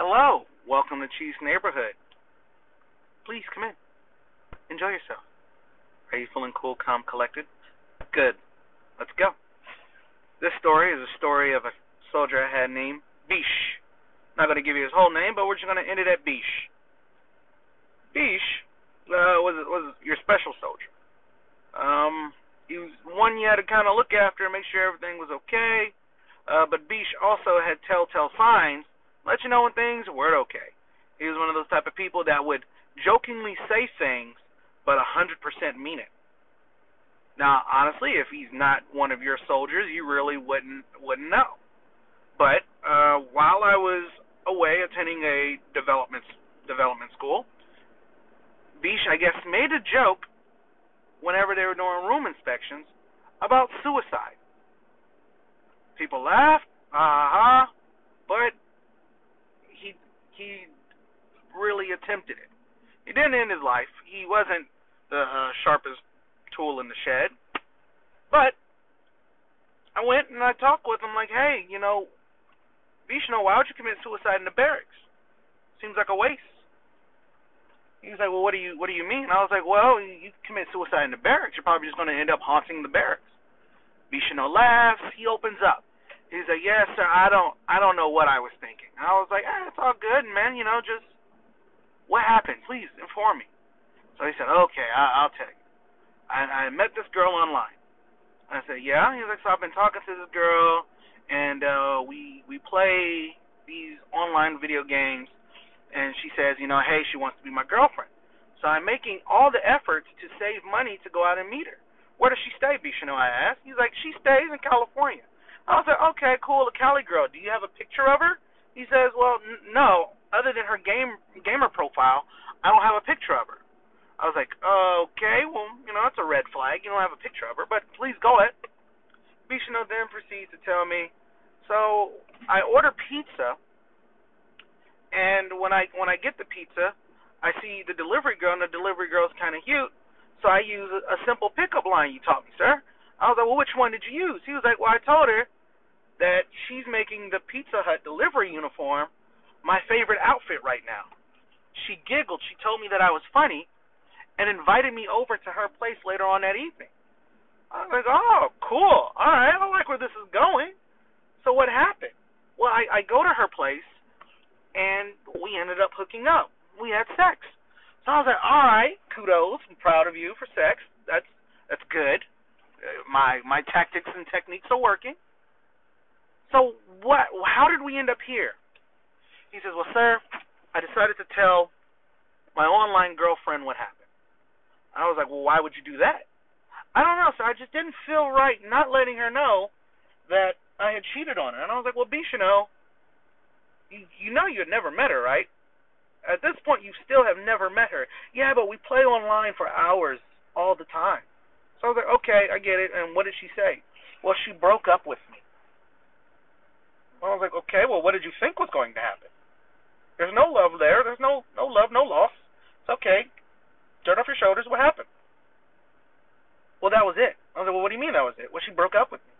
Hello, welcome to Chief's Neighborhood. Please come in. Enjoy yourself. Are you feeling cool, calm, collected? Good. Let's go. This story is a story of a soldier I had named Bish. Not going to give you his whole name, but we're just going to end it at Bish. Bish uh, was was your special soldier. Um, he was one you had to kind of look after and make sure everything was okay. Uh, but Bish also had telltale signs, let you know when things weren't okay. He was one of those type of people that would jokingly say things, but a hundred percent mean it. Now, honestly, if he's not one of your soldiers, you really wouldn't wouldn't know. But uh, while I was away attending a development development school, Bish, I guess, made a joke whenever they were doing room inspections about suicide. People laughed, uh-huh, but he really attempted it. He didn't end his life. He wasn't the uh, sharpest tool in the shed, but I went and I talked with him like, hey, you know, Vishnu, why would you commit suicide in the barracks? Seems like a waste. He was like, well, what do you what do you mean? I was like, well, you commit suicide in the barracks, you're probably just going to end up haunting the barracks. Vishnu laughs. He opens up. He's like, yes, sir. I don't I don't know what I was thinking. I was like, ah, it's all good, man. You know, just what happened? Please inform me. So he said, okay, I, I'll tell you. I, I met this girl online. I said, yeah. He was like, so I've been talking to this girl, and uh, we we play these online video games and she says, you know, hey, she wants to be my girlfriend. So I'm making all the efforts to save money to go out and meet her. Where does she stay, Bishano? I asked. He's like, she stays in California. I was like, okay, cool, a Cali girl. Do you have a picture of her? He says, well, n- no. Other than her game gamer profile, I don't have a picture of her. I was like, okay, well, you know, that's a red flag. You don't have a picture of her, but please go ahead. Bishano then proceeds to tell me, so I order pizza and when I when I get the pizza, I see the delivery girl, and the delivery girl's kind of cute. So I use a, a simple pickup line you taught me, sir. I was like, well, which one did you use? He was like, well, I told her that she's making the Pizza Hut delivery uniform my favorite outfit right now. She giggled. She told me that I was funny and invited me over to her place later on that evening. I was like, oh, cool. All right, I like where this is going. So what happened? Well, I, I go to her place and we ended up hooking up. We had sex. So I was like, all right, kudos, I'm proud of you for sex. That's that's good. Uh, my my tactics and techniques are working. So what? How did we end up here? He says, well, sir, I decided to tell my online girlfriend what happened. And I was like, well, why would you do that? I don't know, sir. I just didn't feel right not letting her know that I had cheated on her. And I was like, well, Bishano, you, you know you had never met her, right? At this point, you still have never met her. Yeah, but we play online for hours all the time. So I was like, okay, I get it. And what did she say? Well, she broke up with me. I was like, okay, well, what did you think was going to happen? There's no love there. There's no no love, no loss. It's okay. Dirt off your shoulders. What happened? Well, that was it. I was like, well, what do you mean that was it? Well, she broke up with me.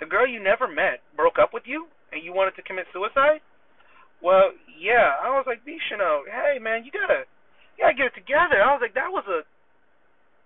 The girl you never met broke up with you? and you wanted to commit suicide? Well, yeah. I was like, Bishano, hey man, you gotta, you gotta get it together. I was like, that was a,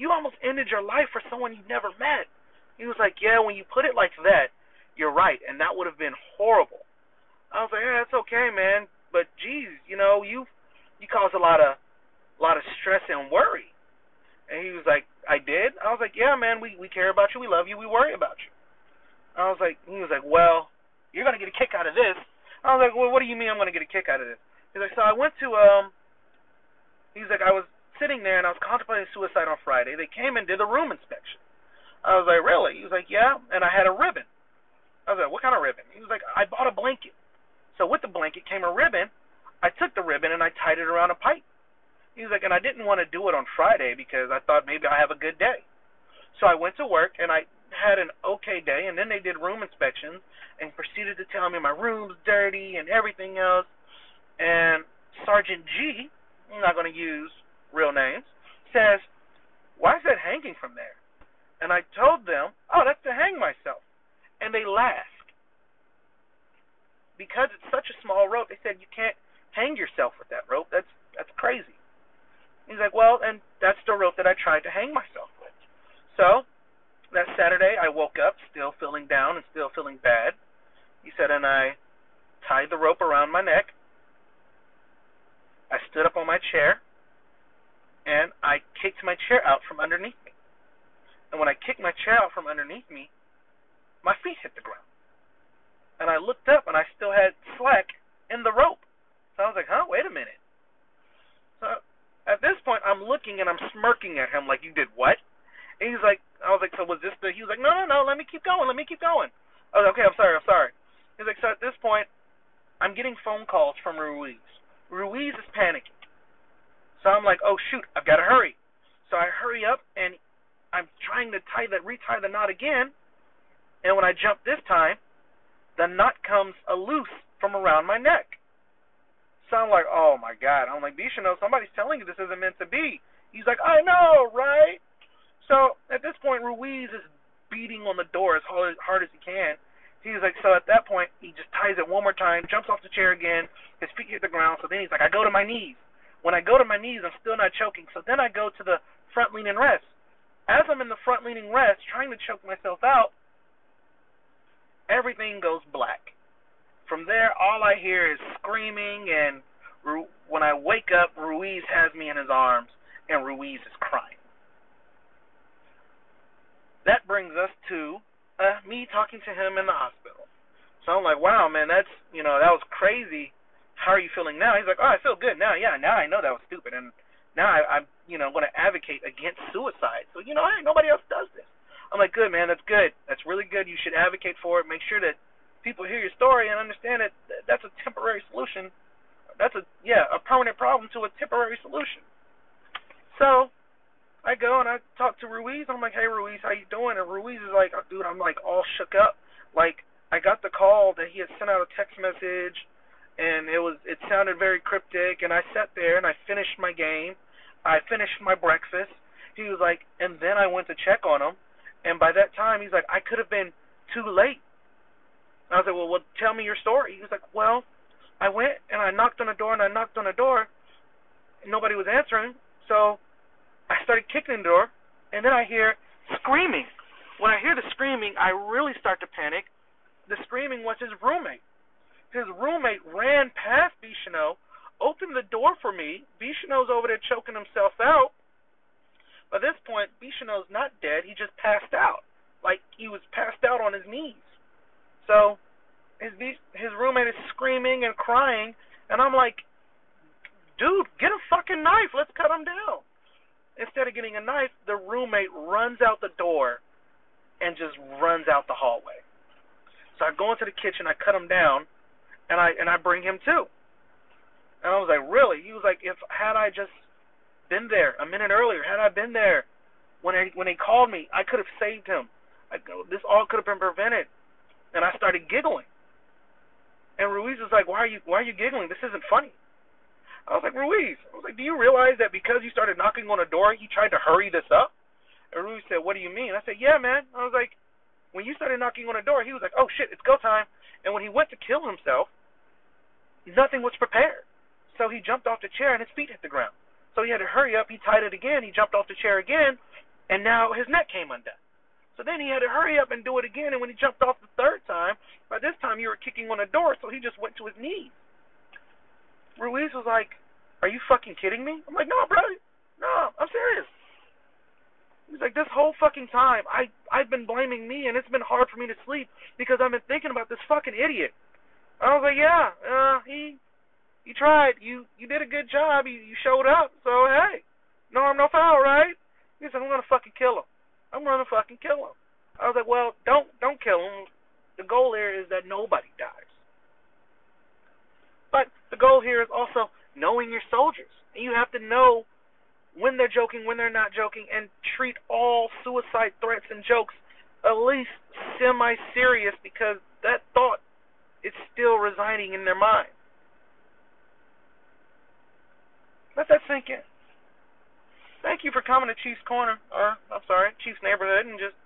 you almost ended your life for someone you never met. He was like, yeah, when you put it like that, you're right, and that would have been horrible. I was like, yeah, that's okay, man, but geez, you know, you, you caused a lot of, a lot of stress and worry. And he was like, I did. I was like, yeah, man, we we care about you, we love you, we worry about you. I was like, he was like, well, you're gonna get a kick out of this. I was like, well, what do you mean I'm gonna get a kick out of this? He's like, so I went to um. He's like, I was sitting there and I was contemplating suicide on Friday. They came and did a room inspection. I was like, really? He was like, yeah. And I had a ribbon. I was like, what kind of ribbon? He was like, I bought a blanket. So with the blanket came a ribbon. I took the ribbon and I tied it around a pipe. He was like, and I didn't want to do it on Friday because I thought maybe I have a good day. So I went to work and I had an okay day, and then they did room inspections and proceeded to tell me my room's dirty and everything else. And Sergeant G, I'm not going to use real names, says, "Why is that hanging from there?" And I told them, "Oh, that's to hang myself," and they laughed. because it's such a small rope, they said you can't hang yourself with that rope. That's that's crazy. He's like, well, and that's the rope that I tried to hang myself with. So that Saturday, I woke up still feeling down and still feeling bad. He said, and I tied the rope around my neck. I stood up on my chair, and I kicked my chair out from underneath me. And when I kicked my chair out from underneath me, my feet hit the ground. And I looked up, and I still had slack in the rope. So I was like, huh, wait a minute. So at this point, I'm looking and I'm smirking at him like, you did what? And he's like, I was like, so was this the? He was like, no, no, no, let me keep going, let me keep going. I was like, okay, I'm sorry, I'm sorry. He's like, so at this point, I'm getting phone calls from Ruiz. Ruiz is panicking. So I'm like, oh shoot, I've got to hurry. So I hurry up and I'm trying to tie the retie the knot again. And when I jump this time, the knot comes loose from around my neck. So I'm like, oh my god. I'm like, Bishano, somebody's telling you this isn't meant to be. He's like, I know, right? So at this point, Ruiz is beating on the door as hard as he can. He's like, so at that point, he just ties it one more time, jumps off the chair again, his feet hit the ground. So then he's like, I go to my knees. When I go to my knees, I'm still not choking. So then I go to the front leaning rest. As I'm in the front leaning rest, trying to choke myself out, everything goes black. From there, all I hear is screaming, and when I wake up, Ruiz has me in his arms, and Ruiz is crying. That brings us to uh, me talking to him in the hospital. So I'm like, wow, man, that's you know that was crazy. How are you feeling now? He's like, oh, I feel good now. Yeah, now I know that was stupid, and now I, I'm you know going to advocate against suicide. So you know, hey, nobody else does this. I'm like, good, man, that's good. That's really good. You should advocate for it. Make sure that people hear your story and understand that that's a temporary solution. That's a yeah, a permanent problem to a temporary solution. So I go and I talk to Ruiz. I'm like, hey Ruiz, how you doing? And Ruiz is like, dude, I'm like all shook up. Like I got the call that he had sent out a text message, and it was it sounded very cryptic. And I sat there and I finished my game. I finished my breakfast. He was like, and then I went to check on him, and by that time he's like, I could have been too late. I was like, well, well, tell me your story. He was like, well, I went and I knocked on the door and I knocked on the door. And nobody was answering, so I started kicking the door, and then I hear screaming. When I hear the screaming, I really start to panic. The screaming was his roommate. His roommate ran past Bichano, opened the door for me. Bichano's over there choking himself out. By this point, Bichano's not dead. He just passed out. Like he was passed out on his knees. So his his roommate is screaming and crying, and I'm like, dude, get a fucking knife. Let's cut him down. Instead of getting a knife, the roommate runs out the door and just runs out the hallway. So I go into the kitchen, I cut him down, and I and I bring him to. And I was like, really? He was like, if had I just been there a minute earlier, had I been there when I, when they called me, I could have saved him. I, this all could have been prevented and I started giggling. And Ruiz was like, "Why are you Why are you giggling? This isn't funny." I was like, "Ruiz, I was like, do you realize that because you started knocking on a door, he tried to hurry this up?" And Ruiz said, "What do you mean?" I said, "Yeah, man." I was like, "When you started knocking on a door, he was like, "Oh shit, it's go time." And when he went to kill himself, nothing was prepared. So he jumped off the chair and his feet hit the ground. So he had to hurry up. He tied it again. He jumped off the chair again, and now his neck came undone. So then he had to hurry up and do it again. And when he jumped off the third time, by this time you were kicking on the door, so he just went to his knees. Ruiz was like, "Are you fucking kidding me?" I'm like, "No, bro, no, I'm serious." He's like, "This whole fucking time, I I've been blaming me, and it's been hard for me to sleep because I've been thinking about this fucking idiot." I was like, "Yeah, uh, he he tried. You you did a good job. You you showed up. So hey, no harm, no foul, right?" He said, "I'm gonna fucking kill him." I'm gonna fucking kill him. I was like, well, don't don't kill him. The goal here is that nobody dies. But the goal here is also knowing your soldiers. And you have to know when they're joking, when they're not joking, and treat all suicide threats and jokes at least semi serious because that thought is still residing in their mind. Let that thank you for coming to Chief's Corner, or I'm sorry, Chief's Neighborhood, and just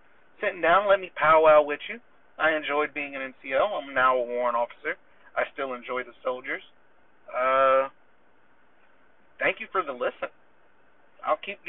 sitting down, let me powwow with you. I enjoyed being an NCO. I'm now a warrant officer. I still enjoy the soldiers. Uh, thank you for the listen. I'll keep